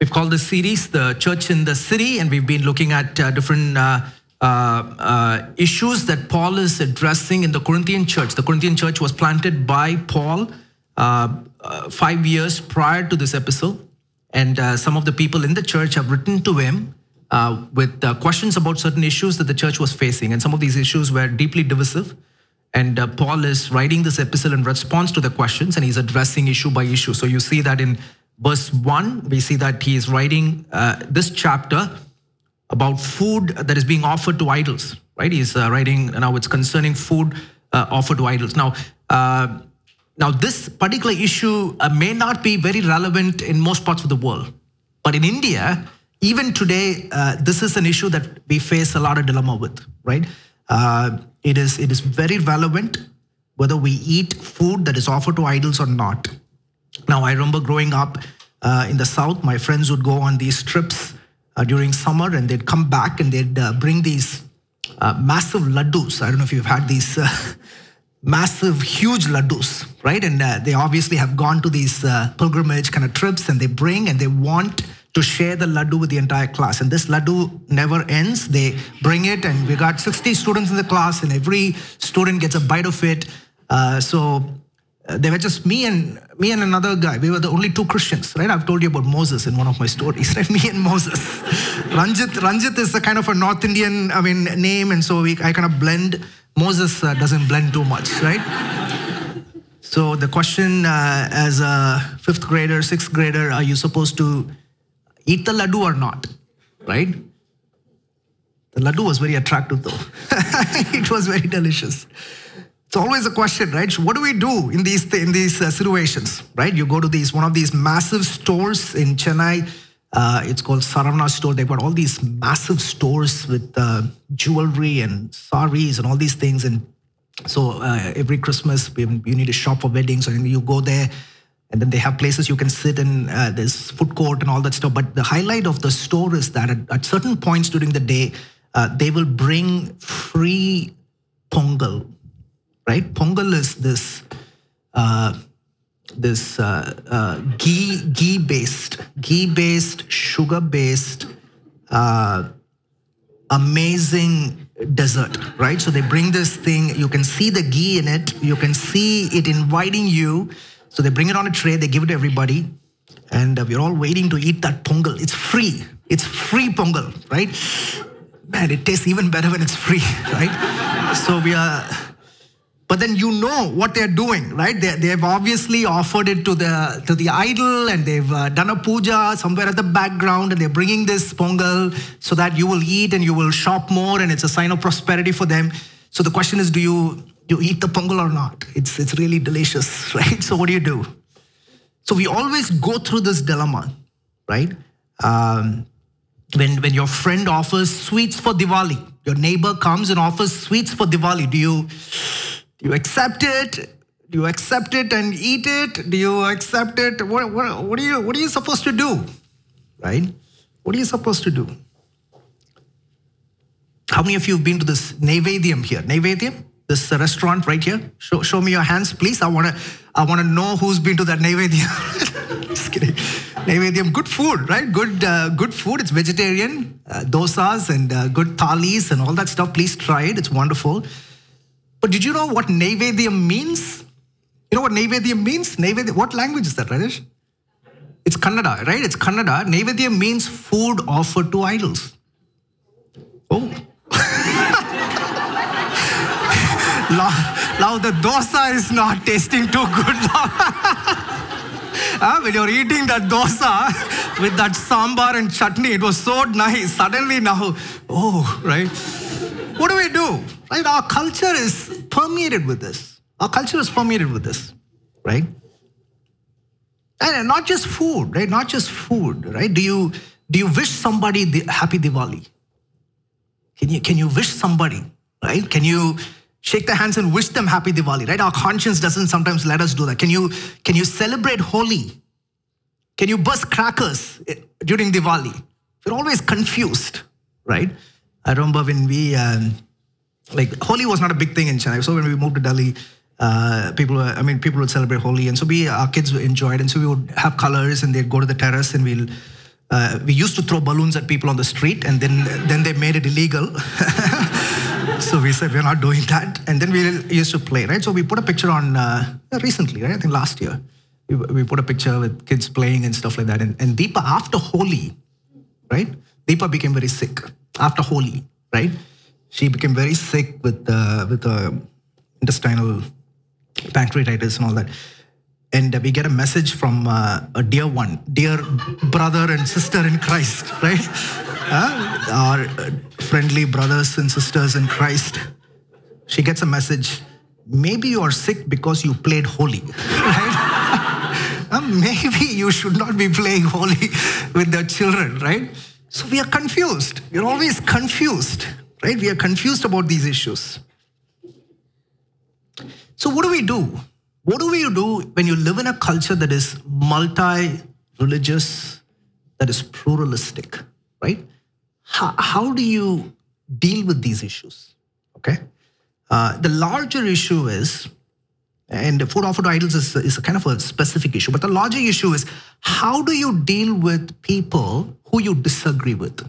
We've called this series the Church in the City, and we've been looking at uh, different uh, uh, issues that Paul is addressing in the Corinthian church. The Corinthian church was planted by Paul five years prior to this epistle, and some of the people in the church have written to him uh, with uh, questions about certain issues that the church was facing, and some of these issues were deeply divisive. And uh, Paul is writing this epistle in response to the questions, and he's addressing issue by issue. So you see that in verse 1, we see that he is writing uh, this chapter about food that is being offered to idols, right? He's uh, writing now it's concerning food uh, offered to idols. Now, uh, now this particular issue uh, may not be very relevant in most parts of the world, but in India, even today, uh, this is an issue that we face a lot of dilemma with, right? It is it is very relevant whether we eat food that is offered to idols or not. Now, I remember growing up uh, in the South, my friends would go on these trips uh, during summer and they'd come back and they'd uh, bring these massive laddus. I don't know if you've had these massive, huge laddus, right? And they obviously have gone to these pilgrimage kind of trips and they bring and they want to share the laddu with the entire class. And this laddu never ends. They bring it and we got 60 students in the class and every student gets a bite of it. Uh, so uh, they were just me and me and another guy. We were the only two Christians, right? I've told you about Moses in one of my stories, right? Me and Moses. Ranjit, Ranjit is a kind of a North Indian, I mean, name, and so we, I kind of blend. Moses uh, doesn't blend too much, right? So the question, uh, as a fifth grader, sixth grader, are you supposed to eat the laddu or not, right? The laddu was very attractive, though. it was very delicious. It's always a question, right? What do we do in these in these uh, situations, right? You go to these one of these massive stores in Chennai. Uh, it's called Saravana store. They've got all these massive stores with uh, jewelry and saris and all these things. And so uh, every Christmas, we- you need to shop for weddings, and you go there. And then they have places you can sit in. Uh, there's food court and all that stuff. But the highlight of the store is that at, at certain points during the day, uh, they will bring free pongal right? Pongal is this uh, this uh, uh, ghee ghee based ghee based sugar based uh, amazing dessert, right? So they bring this thing. You can see the ghee in it. You can see it inviting you. So they bring it on a tray. They give it to everybody, and uh, we're all waiting to eat that pongal. It's free. It's free pongal, right? Man, it tastes even better when it's free, right? so we are but then you know what they're doing right? They, they've obviously offered it to the to the idol and they've uh, done a puja somewhere at the background and they're bringing this pongal so that you will eat and you will shop more and it's a sign of prosperity for them. So the question is do you you eat the pongal or not? It's it's really delicious right? So what do you do? So we always go through this dilemma right? Um, when when your friend offers sweets for diwali your neighbor comes and offers sweets for diwali do you do you accept it? Do you accept it and eat it? Do you accept it? What, what, what, are you, what are you supposed to do? Right? What are you supposed to do? How many of you have been to this Naivedyam here? Naivedyam? This restaurant right here? Show, show me your hands, please. I want to I wanna know who's been to that Naivedyam. Just kidding. Naivedyam, good food, right? Good, uh, good food. It's vegetarian, uh, dosas and uh, good thalis and all that stuff. Please try it. It's wonderful. But did you know what Naivedyam means? You know what Naivedyam means? Naivedyam, what language is that, Rajesh? It's Kannada, right? It's Kannada. Naivedyam means food offered to idols. Oh. now, now the dosa is not tasting too good now. Ah, when you're eating that dosa with that sambar and chutney, it was so nice. Suddenly now, oh, right? What do we do? Right? Our culture is permeated with this. Our culture is permeated with this, right? And not just food, right? Not just food, right? Do you do you wish somebody happy Diwali? Can you can you wish somebody, right? Can you shake their hands and wish them happy Diwali, right? Our conscience doesn't sometimes let us do that. Can you can you celebrate Holi? Can you burst crackers eh, during Diwali? We're always confused, right? I remember when we um, like Holi was not a big thing in Chennai. So when we moved to Delhi, uh, people were, I mean, people would celebrate Holi, and so we our kids enjoyed, and so we would have colors, and they'd go to the terrace, and we'll Uh, we used to throw balloons at people on the street, and then then they made it illegal. so we said we're not doing that, and then we used to play, right? So we put a picture on uh, recently, right? I think last year, we, we put a picture with kids playing and stuff like that. And, and Deepa, after Holi, right? Deepa became very sick after Holi, right? She became very sick with uh, with uh, intestinal pancreatitis and all that and we get a message from uh, a dear one, dear brother and sister in Christ, right? Uh, our friendly brothers and sisters in Christ. She gets a message. Maybe you are sick because you played Holi, right? uh, maybe you should not be playing Holi with the children, right? So we are confused. We're always confused, right? We are confused about these issues. So what do we do? What do you do when you live in a culture that is multi religious, that is pluralistic, right? How, how do you deal with these issues? Okay. Uh, the larger issue is, and food offered to idols is, is a kind of a specific issue, but the larger issue is how do you deal with people who you disagree with?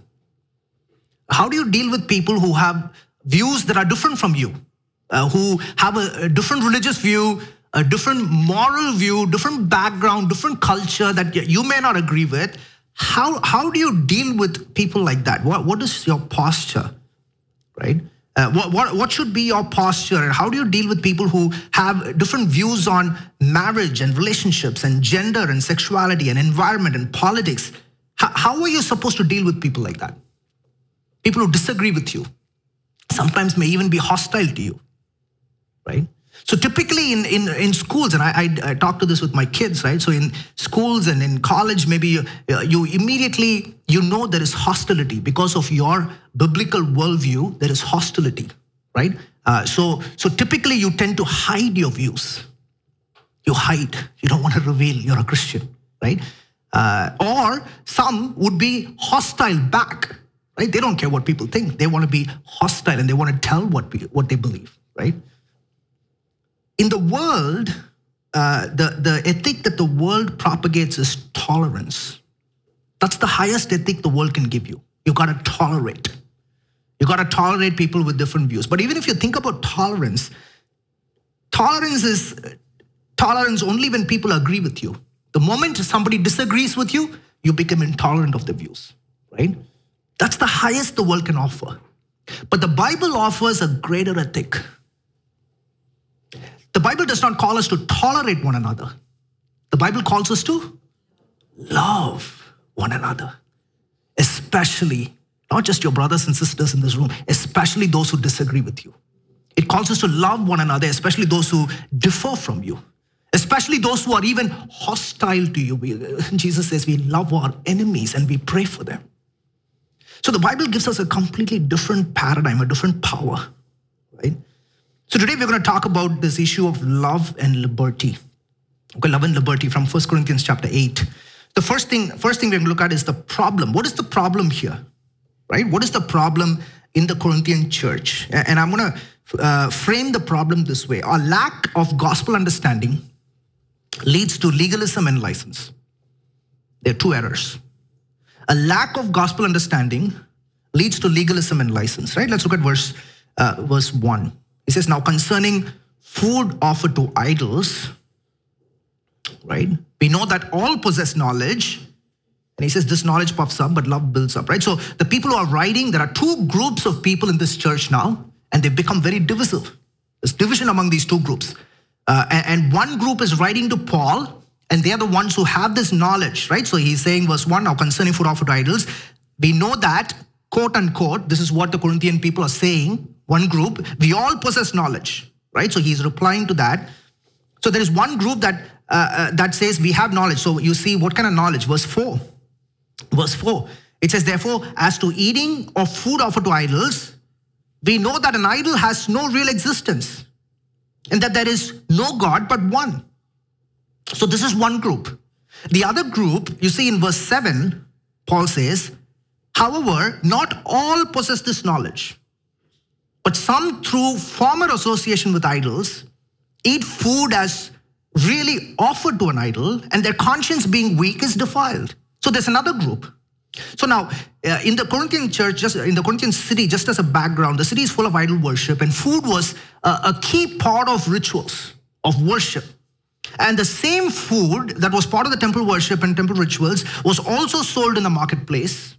How do you deal with people who have views that are different from you, uh, who have a, a different religious view, a different moral view, different background, different culture that you may not agree with. How, how do you deal with people like that? What, what is your posture, right? Uh, what, what, what should be your posture and how do you deal with people who have different views on marriage and relationships and gender and sexuality and environment and politics? How, how are you supposed to deal with people like that? People who disagree with you, sometimes may even be hostile to you, right? So typically in, in, in schools, and I, I, I, talk to this with my kids, right? So in schools and in college, maybe you, you immediately, you know there is hostility because of your biblical worldview, there is hostility, right? Uh, so, so typically you tend to hide your views. You hide, you don't want to reveal you're a Christian, right? Uh, or some would be hostile back, right? They don't care what people think. They want to be hostile and they want to tell what, what they believe, right? in the world, uh, the, the ethic that the world propagates is tolerance. That's the highest ethic the world can give you. You gotta tolerate. You gotta tolerate people with different views. But even if you think about tolerance, tolerance is tolerance only when people agree with you. The moment somebody disagrees with you, you become intolerant of the views, right? That's the highest the world can offer. But the Bible offers a greater ethic. The Bible does not call us to tolerate one another. The Bible calls us to love one another, especially not just your brothers and sisters in this room, especially those who disagree with you. It calls us to love one another, especially those who differ from you, especially those who are even hostile to you. Jesus says we love our enemies and we pray for them. So the Bible gives us a completely different paradigm, a different power, right? So today we're going to talk about this issue of love and liberty. Okay, love and liberty from 1 Corinthians chapter 8. The first thing, first thing we're going to look at is the problem. What is the problem here? Right? What is the problem in the Corinthian church? And I'm going to uh, frame the problem this way. A lack of gospel understanding leads to legalism and license. There are two errors. A lack of gospel understanding leads to legalism and license, right? Let's look at verse, uh, verse 1. He says, now concerning food offered to idols, right? We know that all possess knowledge. And he says, this knowledge puffs up, but love builds up, right? So the people who are writing, there are two groups of people in this church now, and they've become very divisive. There's division among these two groups. Uh, and, and one group is writing to Paul, and they are the ones who have this knowledge, right? So he's saying, verse 1, now concerning food offered to idols, we know that, quote unquote, this is what the Corinthian people are saying, one group, we all possess knowledge, right? So he's replying to that. So there is one group that uh, uh, that says we have knowledge. So you see what kind of knowledge? Verse 4. Verse 4. It says, therefore, as to eating of food offered to idols, we know that an idol has no real existence and that there is no God but one. So this is one group. The other group, you see in verse 7, Paul says, however, not all possess this knowledge. But some, through former association with idols, eat food as really offered to an idol, and their conscience being weak is defiled. So there's another group. So now, uh, in the Corinthian church, just in the Corinthian city, just as a background, the city is full of idol worship, and food was a key part of rituals of worship. And the same food that was part of the temple worship and temple rituals was also sold in the marketplace,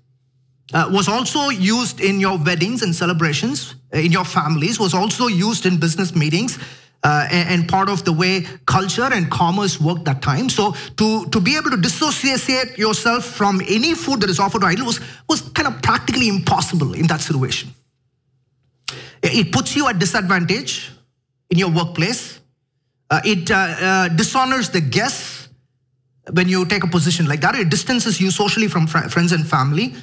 uh, was also used in your weddings and celebrations, uh, in your families, was also used in business meetings. Uh, and, and, part of the way culture and commerce worked that time. So to, to be able to dissociate yourself from any food that is offered to idol was, was kind of practically impossible in that situation. It puts you at disadvantage in your workplace. Uh, it uh, uh, dishonors the guests when you take a position like that. It distances you socially from fr- friends and family.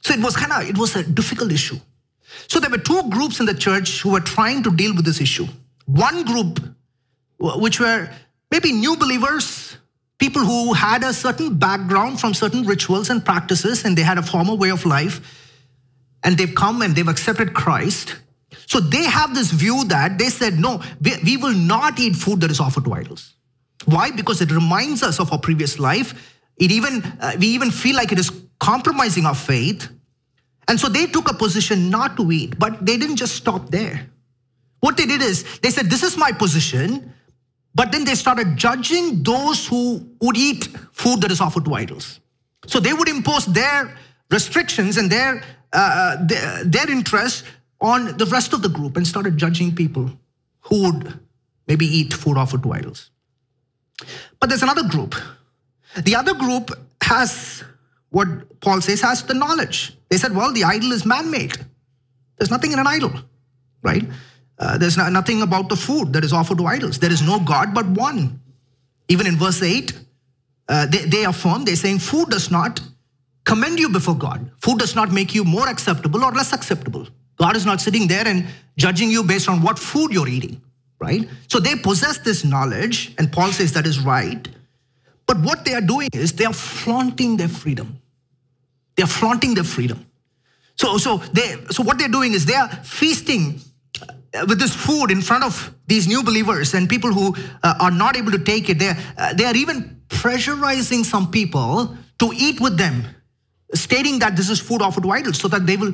So it was kind of it was a difficult issue. So there were two groups in the church who were trying to deal with this issue. One group, which were maybe new believers, people who had a certain background from certain rituals and practices, and they had a former way of life, and they've come and they've accepted Christ. So they have this view that they said, no, we, we will not eat food that is offered to idols. Why? Because it reminds us of our previous life. It even uh, we even feel like it is compromising our faith. And so they took a position not to eat, but they didn't just stop there. What they did is they said, This is my position, but then they started judging those who would eat food that is offered to idols. So they would impose their restrictions and their, uh, uh their, their interest on the rest of the group and started judging people who would maybe eat food offered to idols. But there's another group. The other group has what Paul says has the knowledge. They said, well, the idol is man made. There's nothing in an idol, right? Uh, there's no, nothing about the food that is offered to idols. There is no God but one. Even in verse 8, uh, they, they affirm, they're saying, food does not commend you before God. Food does not make you more acceptable or less acceptable. God is not sitting there and judging you based on what food you're eating, right? So they possess this knowledge, and Paul says that is right. But what they are doing is they are flaunting their freedom. They are flaunting their freedom. So, so, they, so what they're doing is they are feasting uh, with this food in front of these new believers and people who uh, are not able to take it. They, uh, they are even pressurizing some people to eat with them, stating that this is food offered to idols so that they will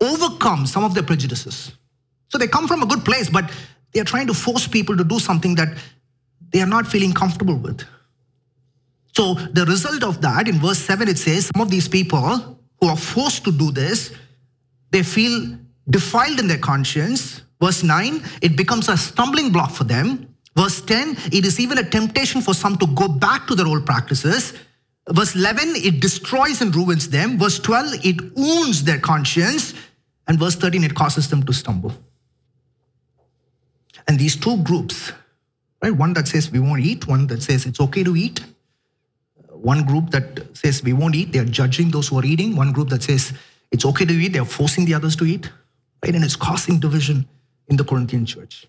overcome some of their prejudices. So they come from a good place, but they are trying to force people to do something that they are not feeling comfortable with. So the result of that, in verse 7, it says, some of these people who are forced to do this, they feel defiled in their conscience. Verse 9, it becomes a stumbling block for them. Verse 10, it is even a temptation for some to go back to their old practices. Verse 11, it destroys and ruins them. Verse 12, it wounds their conscience. And verse 13, it causes them to stumble. And these two groups, right? One that says we won't eat, one that says it's okay to eat. Uh, one group that says we won't eat, they're judging those who are eating. One group that says it's okay to eat, they're forcing the others to eat, right? And it's causing division in the Corinthian church.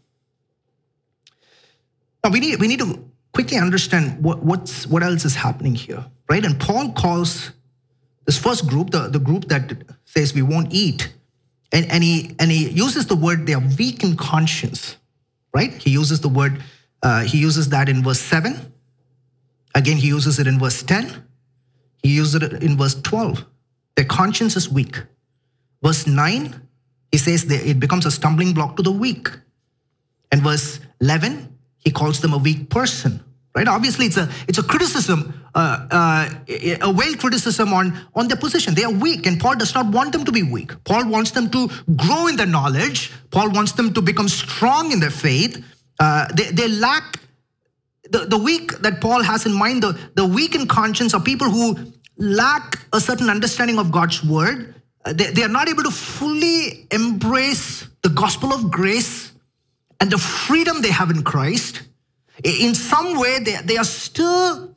Now we need, we need to quickly understand what, what's, what else is happening here, right? And Paul calls this first group, the, the group that says we won't eat, and, and, he, and he uses the word they are weak in conscience, right? He uses the word, uh, he uses that in verse 7. Again, he uses it in verse 10. He uses it in verse 12. Their conscience is weak. Verse 9, he says that it becomes a stumbling block to the weak. And verse 11, he calls them a weak person right? Obviously it's a it's a criticism uh, uh, a veiled criticism on on their position. They are weak and paul does not want them to be weak. Paul wants them to grow in their knowledge. Paul wants them to become strong in their faith. Uh, they, they lack the, the weak that paul has in mind the, the weak in conscience are people who lack a certain understanding of god's word. Uh, they, they are not able to fully embrace the gospel of grace and the freedom they have in christ in some way, they, they are still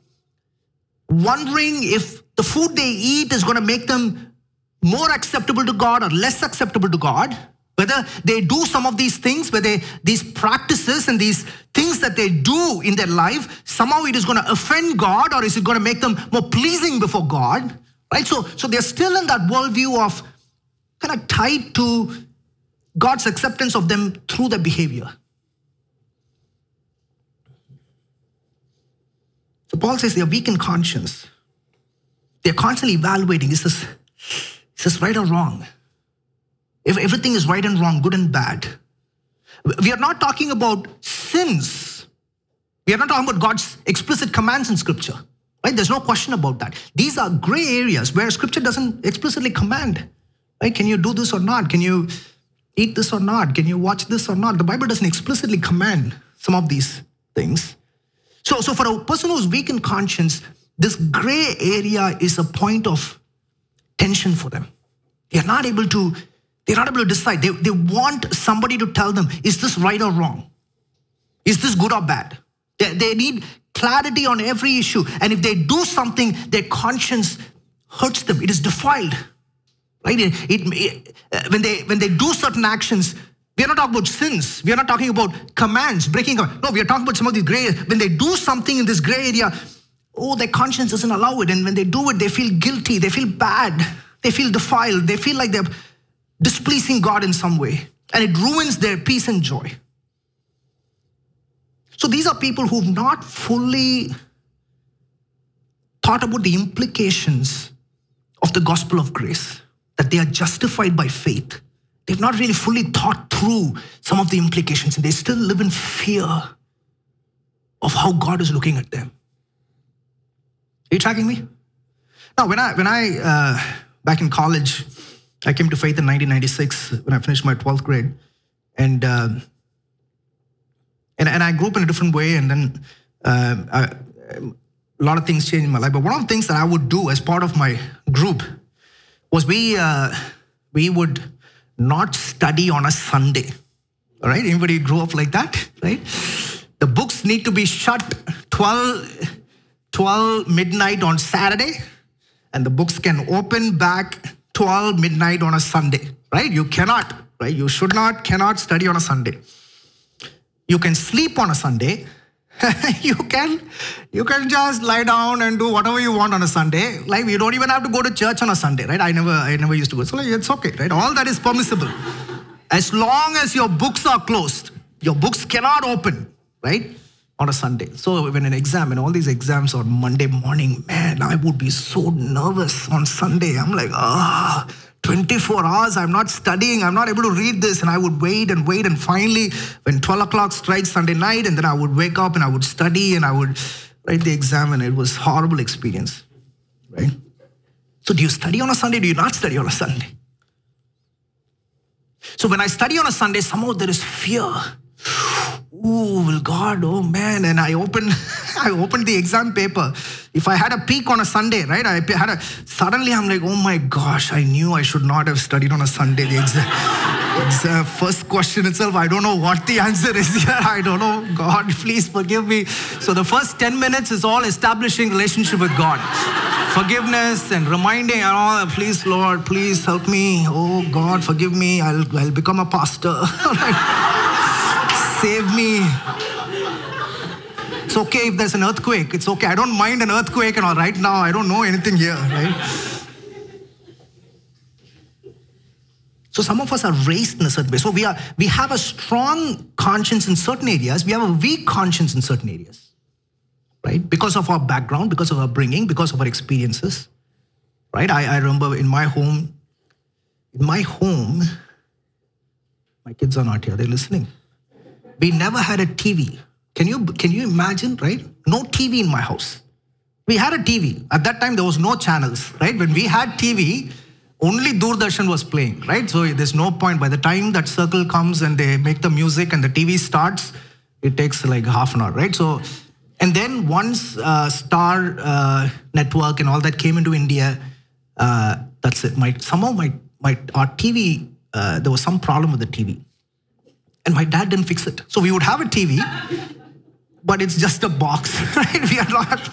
wondering if the food they eat is going to make them more acceptable to God or less acceptable to God. Whether they do some of these things, whether these practices and these things that they do in their life, somehow it is going to offend God or is it going to make them more pleasing before God? Right? So, so they're still in that worldview of kind of tied to God's acceptance of them through their behavior. So Paul says they are weak in conscience. They're constantly evaluating is this, is this right or wrong? If everything is right and wrong, good and bad. We are not talking about sins. We are not talking about God's explicit commands in Scripture. Right? There's no question about that. These are gray areas where Scripture doesn't explicitly command. Right? Can you do this or not? Can you eat this or not? Can you watch this or not? The Bible doesn't explicitly command some of these things. So, so for a person who's weak in conscience, this gray area is a point of tension for them. They are not able to, they're not able to decide. They, they want somebody to tell them, is this right or wrong? Is this good or bad? They, they need clarity on every issue. And if they do something, their conscience hurts them. It is defiled. Right? It, it, it, uh, when, they, when they do certain actions, we are not talking about sins. We are not talking about commands, breaking. No, we are talking about some of these gray. When they do something in this gray area, oh, their conscience doesn't allow it. And when they do it, they feel guilty, they feel bad, they feel defiled, they feel like they're displeasing God in some way. And it ruins their peace and joy. So these are people who've not fully thought about the implications of the gospel of grace, that they are justified by faith. They've not really fully thought through some of the implications, and they still live in fear of how God is looking at them. Are you tracking me? Now, when I when I uh, back in college, I came to faith in 1996 when I finished my 12th grade, and uh, and and I grew up in a different way, and then uh, I, a lot of things changed in my life. But one of the things that I would do as part of my group was we uh, we would not study on a Sunday. All right, anybody grew up like that, right? The books need to be shut 12 12 midnight on Saturday, and the books can open back 12 midnight on a Sunday, right? You cannot, right? You should not, cannot study on a Sunday. You can sleep on a Sunday. you can you can just lie down and do whatever you want on a Sunday. Like you don't even have to go to church on a Sunday, right? I never I never used to go. So like, it's okay, right? All that is permissible. As long as your books are closed, your books cannot open, right? on a Sunday. So when an exam and all these exams on Monday morning, man, I would be so nervous on Sunday. I'm like, ah, 24 hours, I'm not studying, I'm not able to read this. And I would wait and wait. And finally, when 12 o'clock strikes Sunday night, and then I would wake up and I would study and I would write the exam, and it was horrible experience, right? So do you study on a Sunday? Do you not study on a Sunday? So when I study on a Sunday, somehow there is fear ooh, will God, oh man. And I opened, I opened the exam paper. If I had a peek on a Sunday, right? I had a, suddenly I'm like, oh my gosh, I knew I should not have studied on a Sunday. The exam, first question itself, I don't know what the answer is here. I don't know. God, please forgive me. So the first 10 minutes is all establishing relationship with God. Forgiveness and reminding, oh, please, Lord, please help me. Oh God, forgive me. I'll, I'll become a pastor. save me. It's okay if there's an earthquake. It's okay. I don't mind an earthquake and all right now. I don't know anything here, right? So some of us are raised in a certain way. So we are we have a strong conscience in certain areas. We have a weak conscience in certain areas. Right? Because of our background, because of our bringing, because of our experiences. Right? I, I remember in my home, in my home, my kids are not here, they're listening we never had a TV. Can you, can you imagine, right? No TV in my house. We had a TV. At that time, there was no channels, right? When we had TV, only Doordarshan was playing, right? So there's no point. By the time that circle comes and they make the music and the TV starts, it takes like half an hour, right? So, and then once uh, Star uh, Network and all that came into India, uh, that's it. My somehow my my our TV uh, there was some problem with the TV. And my dad didn't fix it. So we would have a TV, but it's just a box, right? We are not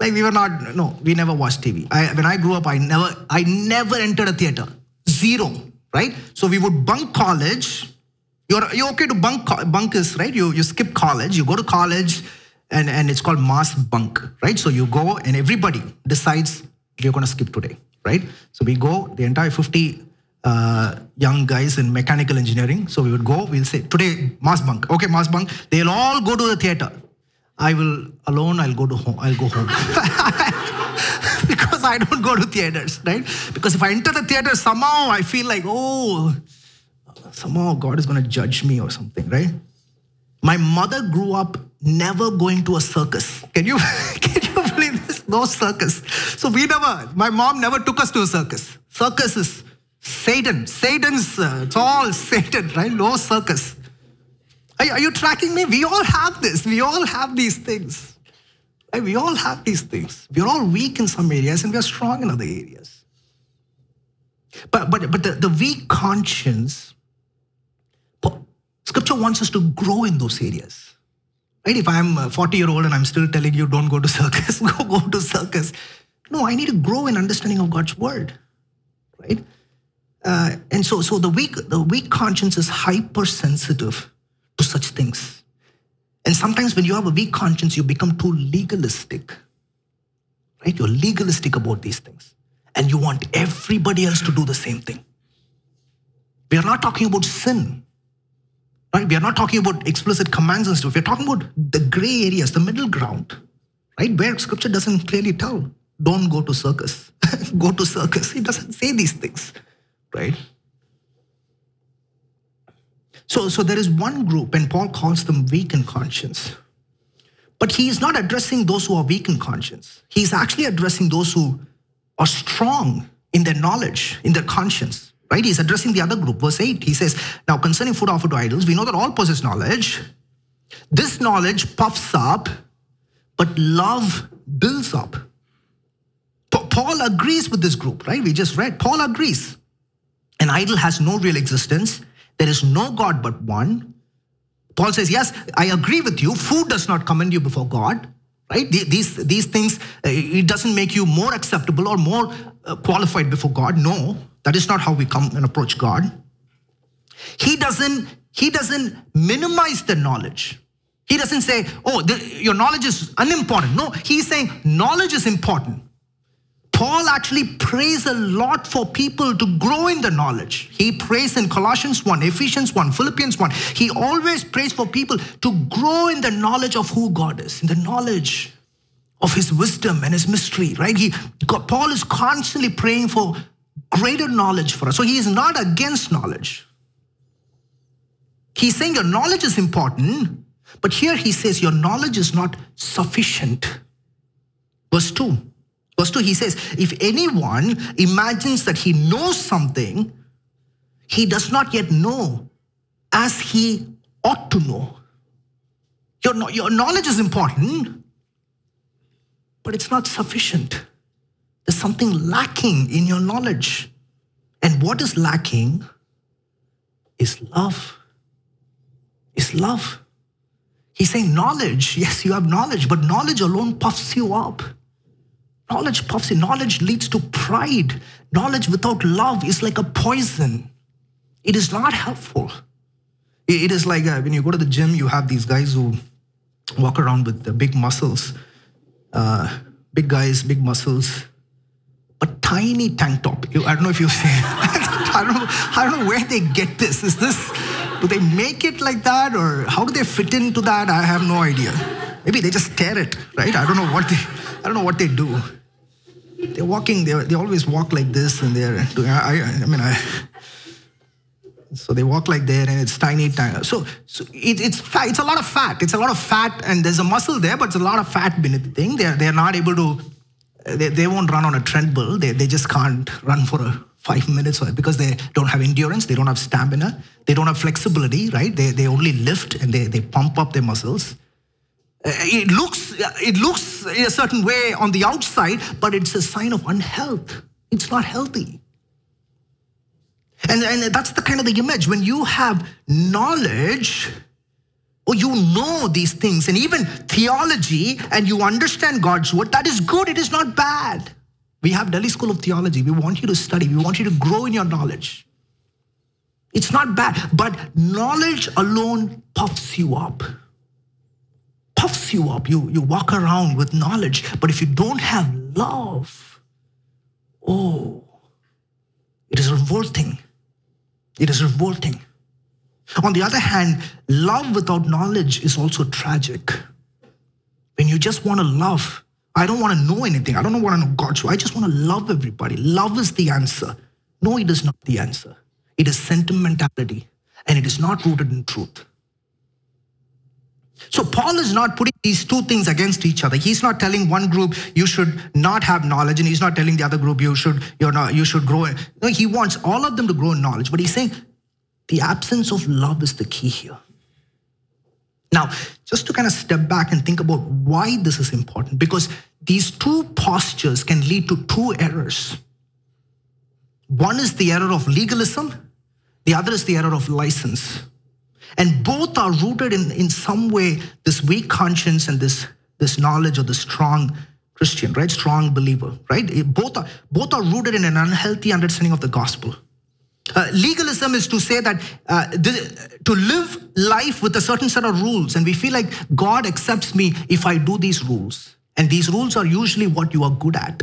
like we were not. No, we never watched TV. I, when I grew up, I never, I never entered a theater. Zero, right? So we would bunk college. You're you're okay to bunk bunk is right. You you skip college. You go to college, and and it's called mass bunk, right? So you go and everybody decides you're going to skip today, right? So we go the entire 50 uh, young guys in mechanical engineering. So we would go, we'll say, today, mass bunk. Okay, mass bunk. They'll all go to the theater. I will alone, I'll go to home. I'll go home. because I don't go to theaters, right? Because if I enter the theater, somehow I feel like, oh, somehow God is going to judge me or something, right? My mother grew up never going to a circus. Can you, can you believe this? No circus. So we never, my mom never took us to a circus. Circus is Satan. Satan's, uh, it's all Satan, right? No circus. Are, are you tracking me? We all have this. We all have these things. Right? We all have these things. We're all weak in some areas and we're strong in other areas. But, but, but the, the weak conscience Scripture wants us to grow in those areas. Right? If I'm a 40 year old and I'm still telling you, don't go to circus, go, go to circus. No, I need to grow in understanding of God's word. Right? Uh, and so, so the weak, the weak conscience is hypersensitive to such things. And sometimes when you have a weak conscience, you become too legalistic. Right? You're legalistic about these things. And you want everybody else to do the same thing. We are not talking about sin. Right? We are not talking about explicit commands and stuff. We're talking about the gray areas, the middle ground, right? Where scripture doesn't clearly tell. Don't go to circus. go to circus. It doesn't say these things, right? So, so there is one group, and Paul calls them weak in conscience. But he is not addressing those who are weak in conscience. He's actually addressing those who are strong in their knowledge, in their conscience right? He's addressing the other group. Verse 8, he says, Now concerning food offered to idols, we know that all possess knowledge. This knowledge puffs up, but love builds up. Paul agrees with this group, right? We just read. Paul agrees. An idol has no real existence. There is no God but one. Paul says, Yes, I agree with you. Food does not commend you before God, right? These, these things, uh, it doesn't make you more acceptable or more uh, qualified before God. No, that is not how we come and approach God. He doesn't, he doesn't minimize the knowledge. He doesn't say, oh, the, your knowledge is unimportant. No, he's saying knowledge is important. Paul actually prays a lot for people to grow in the knowledge. He prays in Colossians 1, Ephesians 1, Philippians 1. He always prays for people to grow in the knowledge of who God is, in the knowledge of his wisdom and his mystery, right? He, Paul is constantly praying for greater knowledge for us. So he is not against knowledge. He's saying your knowledge is important, but here he says your knowledge is not sufficient. Verse 2. Verse 2, he says, If anyone imagines that he knows something, he does not yet know as he ought to know. Your, your knowledge is important, but it's not sufficient. There's something lacking in your knowledge. And what is lacking is love. Is love. He's saying knowledge. Yes, you have knowledge, but knowledge alone puffs you up. Knowledge puffs you. Knowledge leads to pride. Knowledge without love is like a poison. It is not helpful. It is like uh, when you go to the gym, you have these guys who walk around with the big muscles, uh, big guys, big muscles, a tiny tank top. I don't know if you've seen I don't know, I don't know where they get this. Is this, do they make it like that or how do they fit into that? I have no idea. Maybe they just tear it, right? I don't know what they, I don't know what they do. They're walking, they they always walk like this and they're doing, I, I, mean, I, so they walk like that and it's tiny, tiny. So, so it, it's fat, it's a lot of fat. It's a lot of fat and there's a muscle there, but it's a lot of fat beneath the thing. They're, they're not able to they, they won't run on a treadmill. They, they just can't run for a five minutes because they don't have endurance, they don't have stamina, they don't have flexibility, right? They, they only lift and they, they pump up their muscles. It looks, it looks in a certain way on the outside, but it's a sign of unhealth. It's not healthy. And, and that's the kind of the image. When you have knowledge, or you know these things and even theology and you understand God's word, that is good. It is not bad. We have Delhi School of Theology. We want you to study. We want you to grow in your knowledge. It's not bad, but knowledge alone puffs you up. Puffs you up. You, you walk around with knowledge, but if you don't have love, oh, it is revolting. It is revolting. On the other hand, love without knowledge is also tragic. When you just want to love I don't want to know anything. I don't want to know God's will. I just want to love everybody. Love is the answer. No, it is not the answer. It is sentimentality and it is not rooted in truth. So Paul is not putting these two things against each other. He's not telling one group you should not have knowledge, and he's not telling the other group you should you're not you should grow. No, he wants all of them to grow in knowledge, but he's saying the absence of love is the key here. Now, just to kind of step back and think about why this is important, because these two postures can lead to two errors. One is the error of legalism, the other is the error of license. And both are rooted in, in some way this weak conscience and this, this knowledge of the strong Christian, right? Strong believer, right? Both are, both are rooted in an unhealthy understanding of the gospel. Uh, legalism is to say that uh, to live life with a certain set of rules, and we feel like God accepts me if I do these rules. And these rules are usually what you are good at,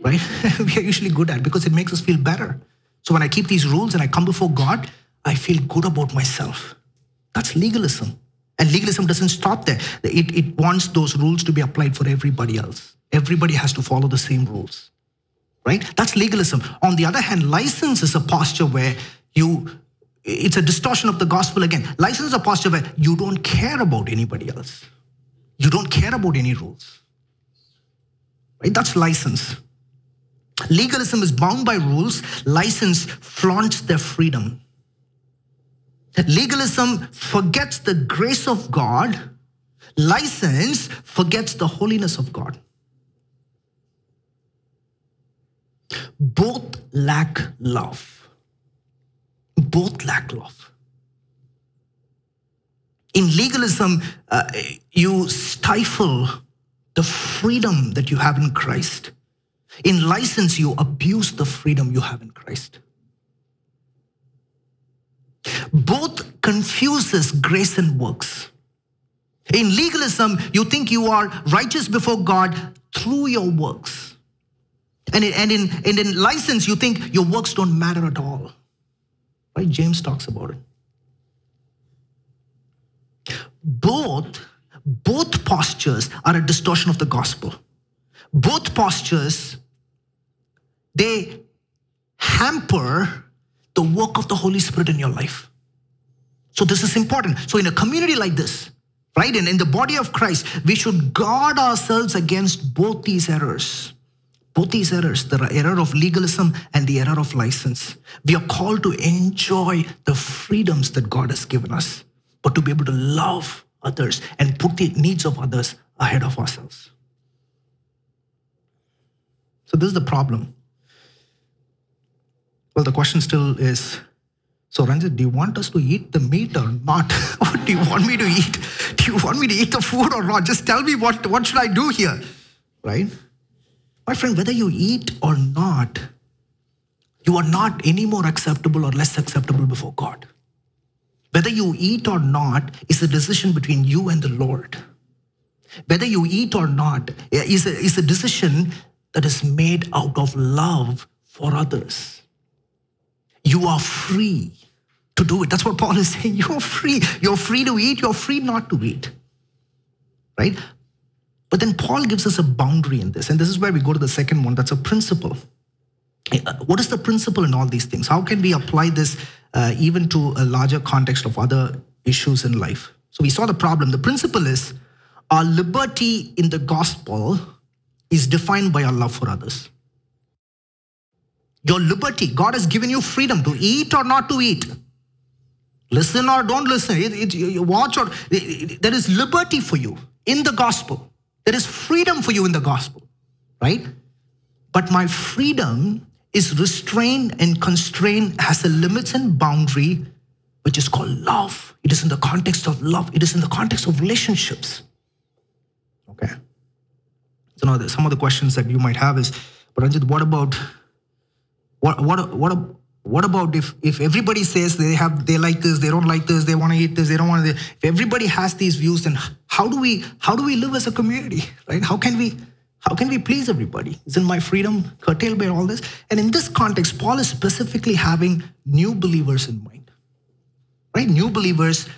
right? we are usually good at because it makes us feel better. So when I keep these rules and I come before God, I feel good about myself. That's legalism. And legalism doesn't stop there. It, it wants those rules to be applied for everybody else. Everybody has to follow the same rules, right? That's legalism. On the other hand, license is a posture where you, it's a distortion of the gospel again. License is a posture where you don't care about anybody else. You don't care about any rules, right? That's license. Legalism is bound by rules. License flaunts their freedom. Legalism forgets the grace of God. License forgets the holiness of God. Both lack love. Both lack love. In legalism, uh, you stifle the freedom that you have in Christ. In license, you abuse the freedom you have in Christ. Both confuses grace and works. In legalism, you think you are righteous before God through your works. And in, and in, and in license, you think your works don't matter at all. Right? James talks about it. Both, both postures are a distortion of the gospel. Both postures, they hamper the work of the Holy Spirit in your life. So this is important. So in a community like this, right, and in the body of Christ, we should guard ourselves against both these errors. Both these errors, the error of legalism and the error of license. We are called to enjoy the freedoms that God has given us, but to be able to love others and put the needs of others ahead of ourselves. So this is the problem. Well, the question still is so, Ranjit, do you want us to eat the meat or not? what do you want me to eat? Do you want me to eat the food or not? Just tell me what, what should I do here? Right? My friend, whether you eat or not, you are not any more acceptable or less acceptable before God. Whether you eat or not is a decision between you and the Lord. Whether you eat or not is a, is a decision that is made out of love for others. You are free to do it. That's what Paul is saying. You're free. You're free to eat. You're free not to eat. Right? But then Paul gives us a boundary in this. And this is where we go to the second one. That's a principle. Uh, what is the principle in all these things? How can we apply this uh, even to a larger context of other issues in life? So we saw the problem. The principle is our liberty in the gospel is defined by our love for others. Your liberty, God has given you freedom to eat or not to eat. Listen or don't listen. It, it, you watch or it, there is liberty for you in the gospel. There is freedom for you in the gospel, right? But my freedom is restrained and constrained, has a limits and boundary, which is called love. It is in the context of love. It is in the context of relationships. Okay. So now some of the questions that you might have is, but Ranjit, what about what what what what about if if everybody says they have they like this, they don't like this, they want to eat this, they don't want to. If everybody has these views, then how do we how do we live as a community, right? How can we how can we please everybody? Isn't my freedom curtailed by all this? And in this context, Paul is specifically having new believers in mind, right? New believers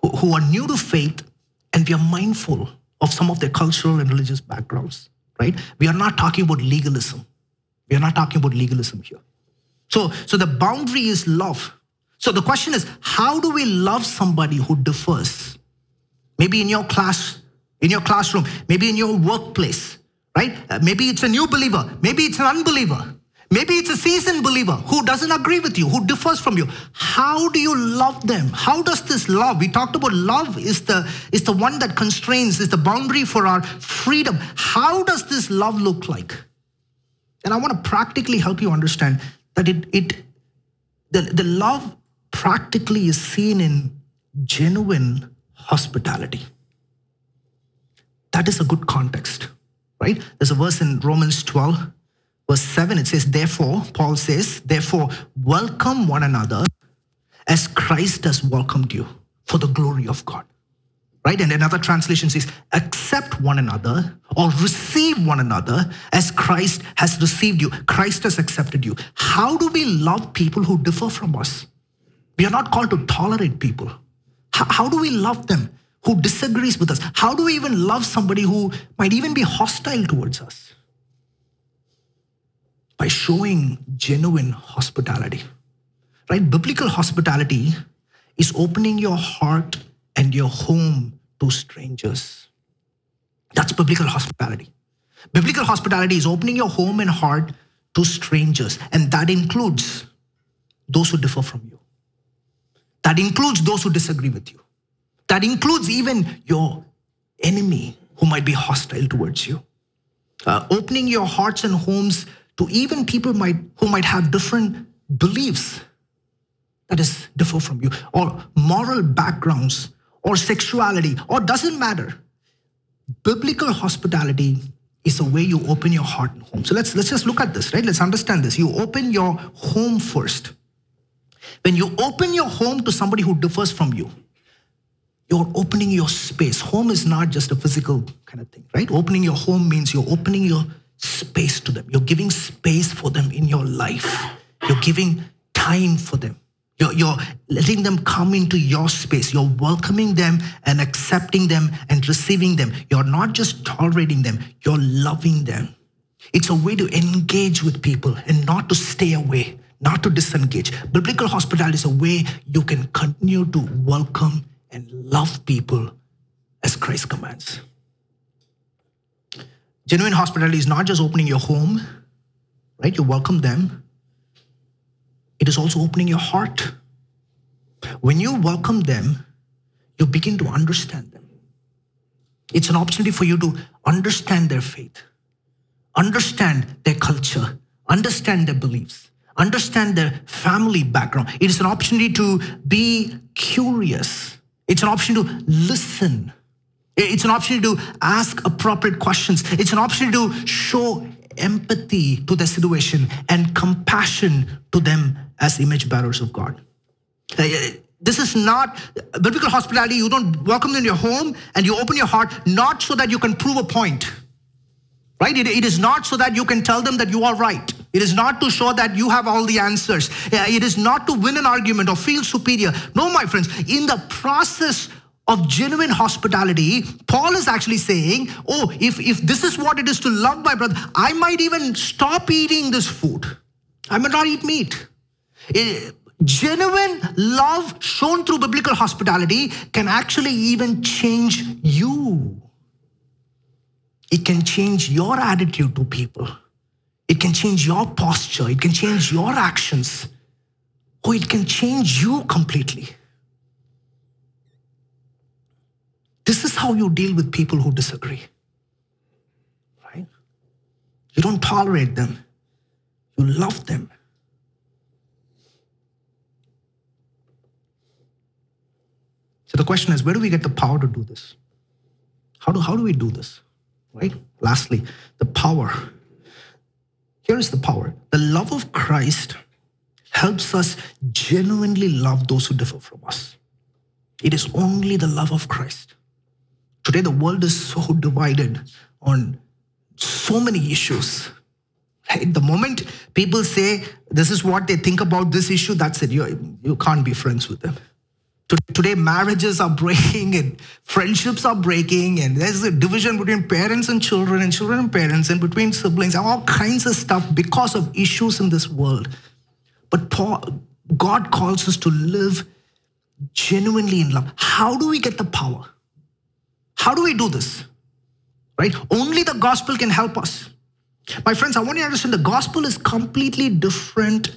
who, who are new to faith, and we are mindful of some of their cultural and religious backgrounds, right? We are not talking about legalism. We are not talking about legalism here. So, so the boundary is love. So the question is, how do we love somebody who differs? Maybe in your class, in your classroom, maybe in your workplace, right? Uh, maybe it's a new believer, maybe it's an unbeliever. Maybe it's a seasoned believer who doesn't agree with you, who differs from you. How do you love them? How does this love? We talked about love is the is the one that constrains, is the boundary for our freedom. How does this love look like? And I want to practically help you understand that it it the, the love practically is seen in genuine hospitality. That is a good context, right? There's a verse in Romans 12 verse 7, it says, Therefore, Paul says, Therefore, welcome one another as Christ has welcomed you for the glory of God. Right? And another translation says, accept one another or receive one another as Christ has received you. Christ has accepted you. How do we love people who differ from us? We are not called to tolerate people. How, do we love them who disagrees with us? How do we even love somebody who might even be hostile towards us? by showing genuine hospitality. Right? Biblical hospitality is opening your heart and your home to strangers. That's biblical hospitality. Biblical hospitality is opening your home and heart to strangers, and that includes those who differ from you. That includes those who disagree with you. That includes even your enemy who might be hostile towards you. Uh, opening your hearts and homes to even people might, who might have different beliefs that is differ from you or moral backgrounds or sexuality or doesn't matter. Biblical hospitality is a way you open your heart and home. So let's let's just look at this right? Let's understand this. You open your home first. When you open your home to somebody who differs from you you're opening your space. Home is not just a physical kind of thing right? Opening your home means you're opening your space to them. You're giving space for them in your life. You're giving time for them. You're, you're letting them come into your space. You're welcoming them and accepting them and receiving them. You're not just tolerating them, you're loving them. It's a way to engage with people and not to stay away, not to disengage. Biblical hospitality is a way you can continue to welcome and love people as Christ commands. Genuine hospitality is not just opening your home, right? You welcome them. It is also opening your heart. When you welcome them, you begin to understand them. It's an opportunity for you to understand their faith, understand their culture, understand their beliefs, understand their family background. It is an opportunity to be curious. It's an opportunity to listen it's an option to ask appropriate questions. It's an option to show empathy to the situation and compassion to them as image bearers of God. Uh, this is not biblical hospitality. You don't welcome them in your home and you open your heart not so that you can prove a point, right? it, it is not so that you can tell them that you are right. It is not to show that you have all the answers. It is not to win an argument or feel superior. No, my friends, in the process of genuine hospitality, Paul is actually saying, Oh, if, if this is what it is to love my brother, I might even stop eating this food. I might not eat meat. It, genuine love shown through biblical hospitality can actually even change you. It can change your attitude to people. It can change your posture. It can change your actions. Or it can change you completely. This is how you deal with people who disagree. Right? You don't tolerate them, you love them. So the question is where do we get the power to do this? How do, how do we do this? Right? Lastly, the power. Here is the power. The love of Christ helps us genuinely love those who differ from us. It is only the love of Christ. Today, the world is so divided on so many issues. Right? The moment people say this is what they think about this issue, that's it. You, you can't be friends with them. Today, marriages are breaking and friendships are breaking, and there's a division between parents and children, and children and parents, and between siblings, and all kinds of stuff because of issues in this world. But Paul, God calls us to live genuinely in love. How do we get the power? How do we do this? Right? Only the gospel can help us. My friends, I want you to understand the gospel is completely different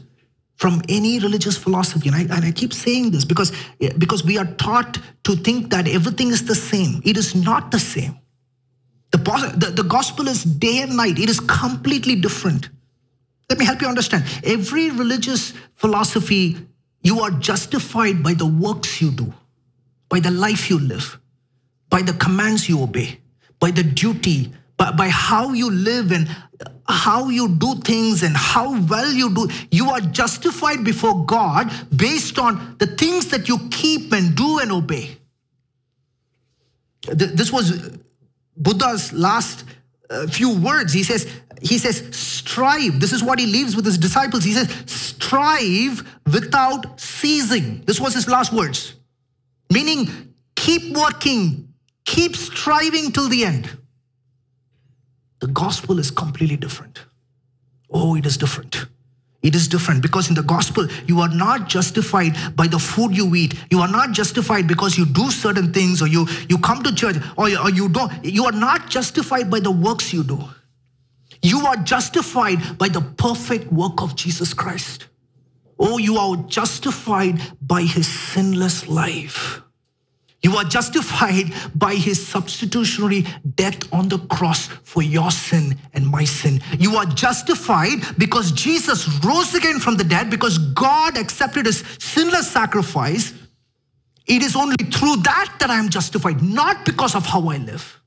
from any religious philosophy. And I, and I keep saying this because, because we are taught to think that everything is the same. It is not the same. The, the, the gospel is day and night, it is completely different. Let me help you understand. Every religious philosophy, you are justified by the works you do, by the life you live, by the commands you obey, by the duty, by, by how you live and how you do things and how well you do. You are justified before God based on the things that you keep and do and obey. This was Buddha's last uh, few words. He says, he says, strive. This is what he leaves with his disciples. He says, strive without ceasing. This was his last words. Meaning, keep working, keep striving till the end. The gospel is completely different. Oh, it is different. It is different because in the gospel, you are not justified by the food you eat. You are not justified because you do certain things or you, you come to church or, or you don't. You are not justified by the works you do. You are justified by the perfect work of Jesus Christ. Oh, you are justified by his sinless life. You are justified by his substitutionary death on the cross for your sin and my sin. You are justified because Jesus rose again from the dead, because God accepted his sinless sacrifice. It is only through that that I am justified, not because of how I live.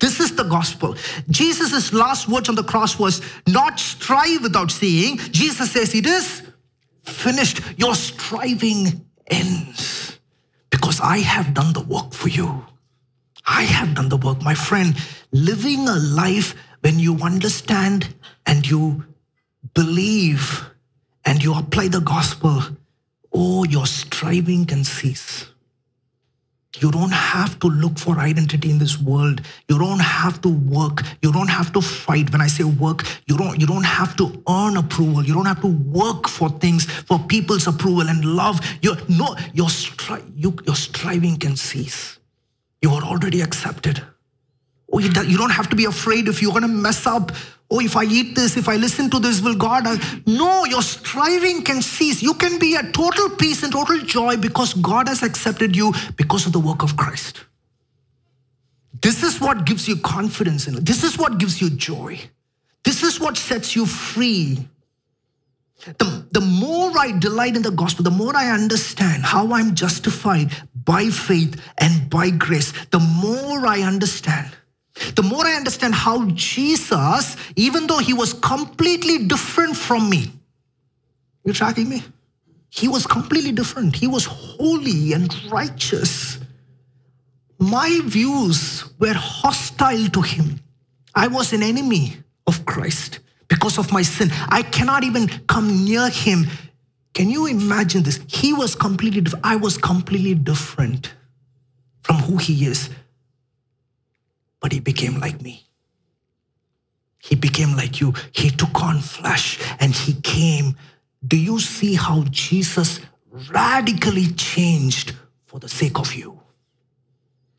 This is the gospel. Jesus' last words on the cross was not strive without seeing. Jesus says, It is finished. Your striving ends because I have done the work for you. I have done the work. My friend, living a life when you understand and you believe and you apply the gospel, oh, your striving can cease. You don't have to look for identity in this world. You don't have to work. You don't have to fight. When I say work, you don't you don't have to earn approval. You don't have to work for things for people's approval and love. You no your stri- you, your striving can cease. You are already accepted. Oh, you don't have to be afraid if you're going to mess up oh, if I eat this, if I listen to this, will God? Uh, no, your striving can cease. You can be at total peace and total joy because God has accepted you because of the work of Christ. This is what gives you confidence in it. This is what gives you joy. This is what sets you free. The, the more I delight in the gospel, the more I understand how I'm justified by faith and by grace, the more I understand the more I understand how Jesus, even though he was completely different from me, you tracking me? He was completely different. He was holy and righteous. My views were hostile to him. I was an enemy of Christ because of my sin. I cannot even come near him. Can you imagine this? He was completely different. I was completely different from who he is but he became like me. He became like you. He took on flesh and he came. Do you see how Jesus radically changed for the sake of you?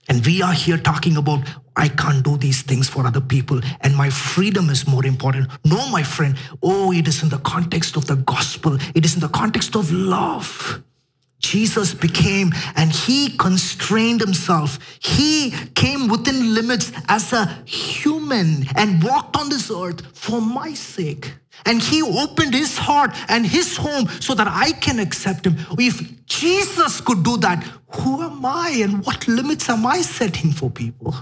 And we are here talking about, I can't do these things for other people, and my freedom is more important. No, my friend. Oh, it is in the context of the gospel, it is in the context of love. Jesus became and he constrained himself. He came within limits as a human and walked on this earth for my sake. And he opened his heart and his home so that I can accept him. If Jesus could do that, who am I and what limits am I setting for people?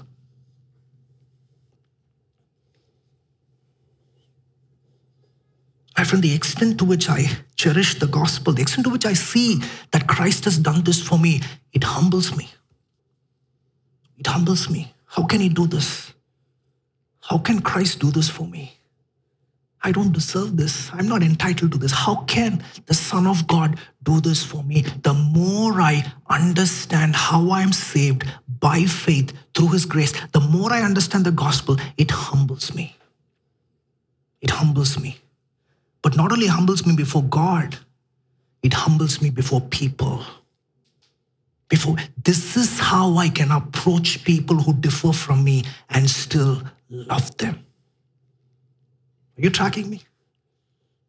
And from the extent to which I cherish the gospel, the extent to which I see that Christ has done this for me, it humbles me. It humbles me. How can He do this? How can Christ do this for me? I don't deserve this. I'm not entitled to this. How can the Son of God do this for me? The more I understand how I'm saved by faith through His grace, the more I understand the gospel, it humbles me. It humbles me. But not only humbles me before God, it humbles me before people. Before this is how I can approach people who differ from me and still love them. Are you tracking me?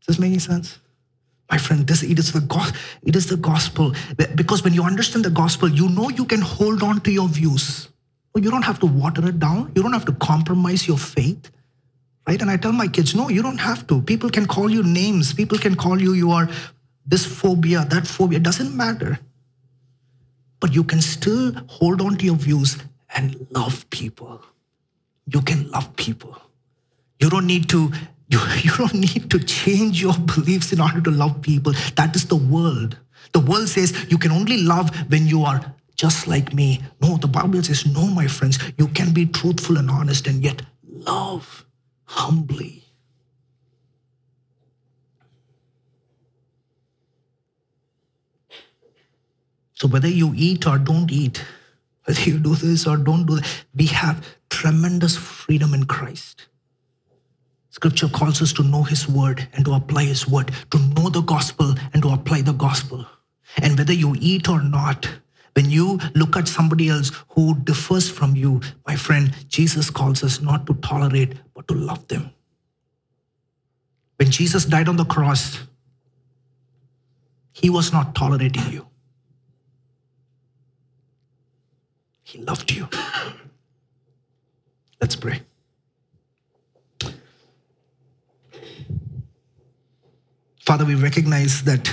Is this making sense? My friend, this it is the. It is the gospel. Because when you understand the gospel, you know you can hold on to your views. You don't have to water it down. You don't have to compromise your faith. Right? And I tell my kids, no, you don't have to. People can call you names. People can call you you are this phobia, that phobia. It doesn't matter. But you can still hold on to your views and love people. You can love people. You don't need to you, you don't need to change your beliefs in order to love people. That is the world. The world says you can only love when you are just like me. No, the Bible says, no, my friends, you can be truthful and honest and yet love humbly. So, whether you eat or don't eat, whether you do this or don't do that, we have tremendous freedom in Christ. Scripture calls us to know His word and to apply His word, to know the gospel and to apply the gospel. And whether you eat or not, when you look at somebody else who differs from you, my friend, Jesus calls us not to tolerate, but to love them. When Jesus died on the cross, He was not tolerating you, He loved you. Let's pray. Father, we recognize that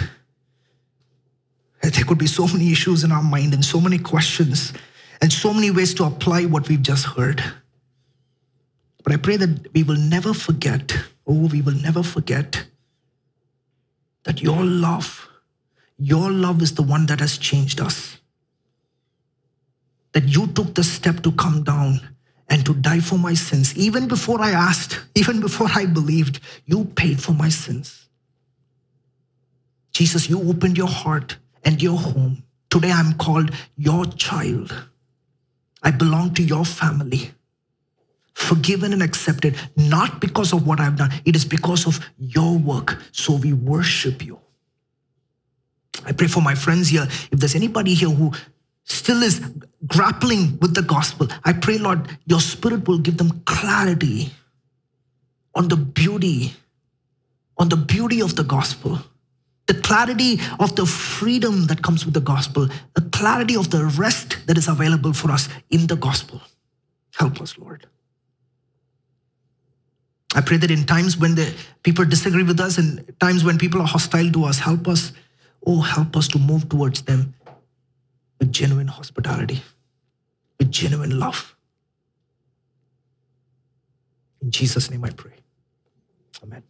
there could be so many issues in our mind and so many questions and so many ways to apply what we've just heard. But I pray that we will never forget, oh, we will never forget that your love, your love is the one that has changed us. That you took the step to come down and to die for my sins. Even before I asked, even before I believed, you paid for my sins. Jesus, you opened your heart and your home. Today I'm called your child. I belong to your family. Forgiven and accepted, not because of what I've done, it is because of your work. So we worship you. I pray for my friends here. If there's anybody here who still is grappling with the gospel, I pray, Lord, your spirit will give them clarity on the beauty, on the beauty of the gospel the clarity of the freedom that comes with the gospel, the clarity of the rest that is available for us in the gospel. Help us, Lord. I pray that in times when the people disagree with us and times when people are hostile to us, help us, oh, help us to move towards them with genuine hospitality, with genuine love. In Jesus' name I pray. Amen.